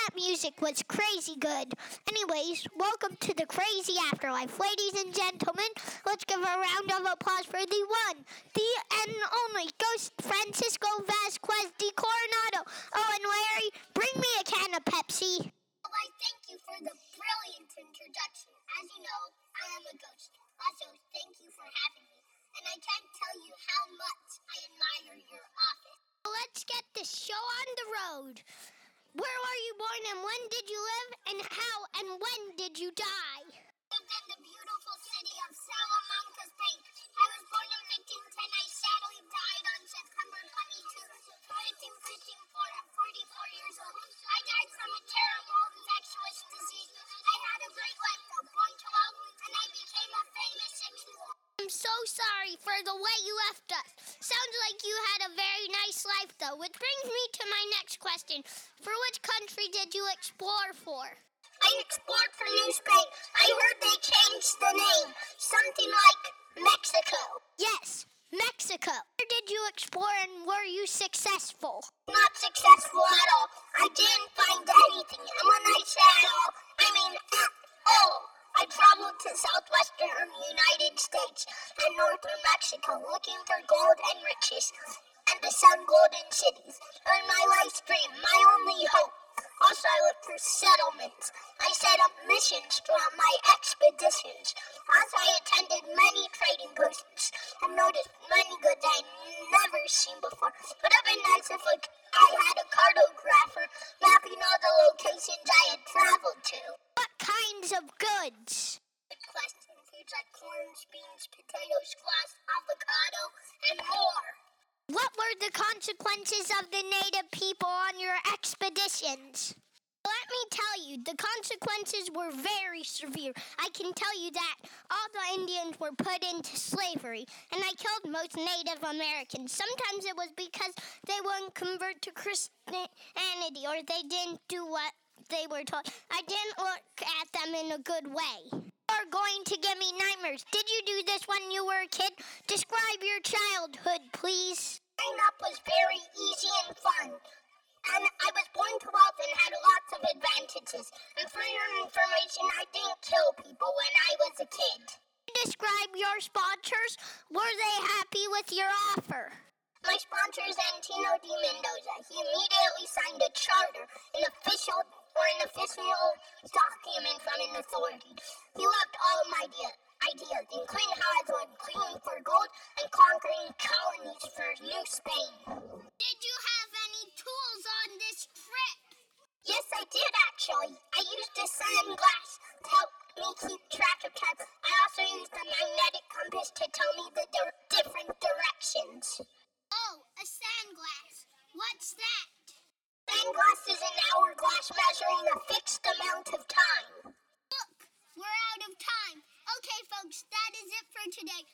that music was crazy good. Anyways, welcome to the crazy afterlife. Ladies and gentlemen, let's give a round of applause for the one, the and only Ghost Francisco Vázquez de Coronado. Oh, and Larry, bring me a can of Pepsi. Well, I thank you for the brilliant introduction. As you know, I am a ghost. Also, thank you for having me. And I can't tell you how much I admire your office. Let's get the show on the road. Were born and when did you live and how and when did you die? I lived in the beautiful city of Salamanca, Spain. I was born in 1510. I sadly died on September 22, 1954 at 44 years old. I died from a terrible infectious disease. I had a great life though, born to wealth, and I became a famous explorer. I'm so sorry for the way you left us. Sounds like you had a very nice life, though, which brings me to my next question. For which country did you explore for? I explored for New Spain. I heard they changed the name. Something like Mexico. Yes, Mexico. Where did you explore and were you successful? Not successful at all. I didn't find anything. And when I say at all, I mean at all. I traveled to southwestern United States and northern Mexico looking for gold and riches and the sun golden cities. And my life's dream, my only hope. Also, I looked for settlements. I set up missions throughout my expeditions. Also, I attended many trading posts and noticed many goods I'd never seen before. Would have been nice if like, I had a cartographer mapping all the locations I had traveled to. What kinds of goods? Foods like corns, beans, potatoes, squash, avocado, and more. What were the consequences of the native people on your expeditions? Let me tell you, the consequences were very severe. I can tell you that all the Indians were put into slavery, and I killed most Native Americans. Sometimes it was because they wouldn't convert to Christianity or they didn't do what they were told. I didn't look at them in a good way. Going to give me nightmares. Did you do this when you were a kid? Describe your childhood, please. Growing up was very easy and fun. And I was born to wealth and had lots of advantages. And for your information, I didn't kill people when I was a kid. Describe your sponsors. Were they happy with your offer? My sponsor is Antonio de Mendoza. He immediately signed a charter, an official an official document from an authority. He loved all my idea, ideas, including how I was cleaning for This is an hourglass measuring a fixed amount of time. Look, we're out of time. Okay, folks, that is it for today.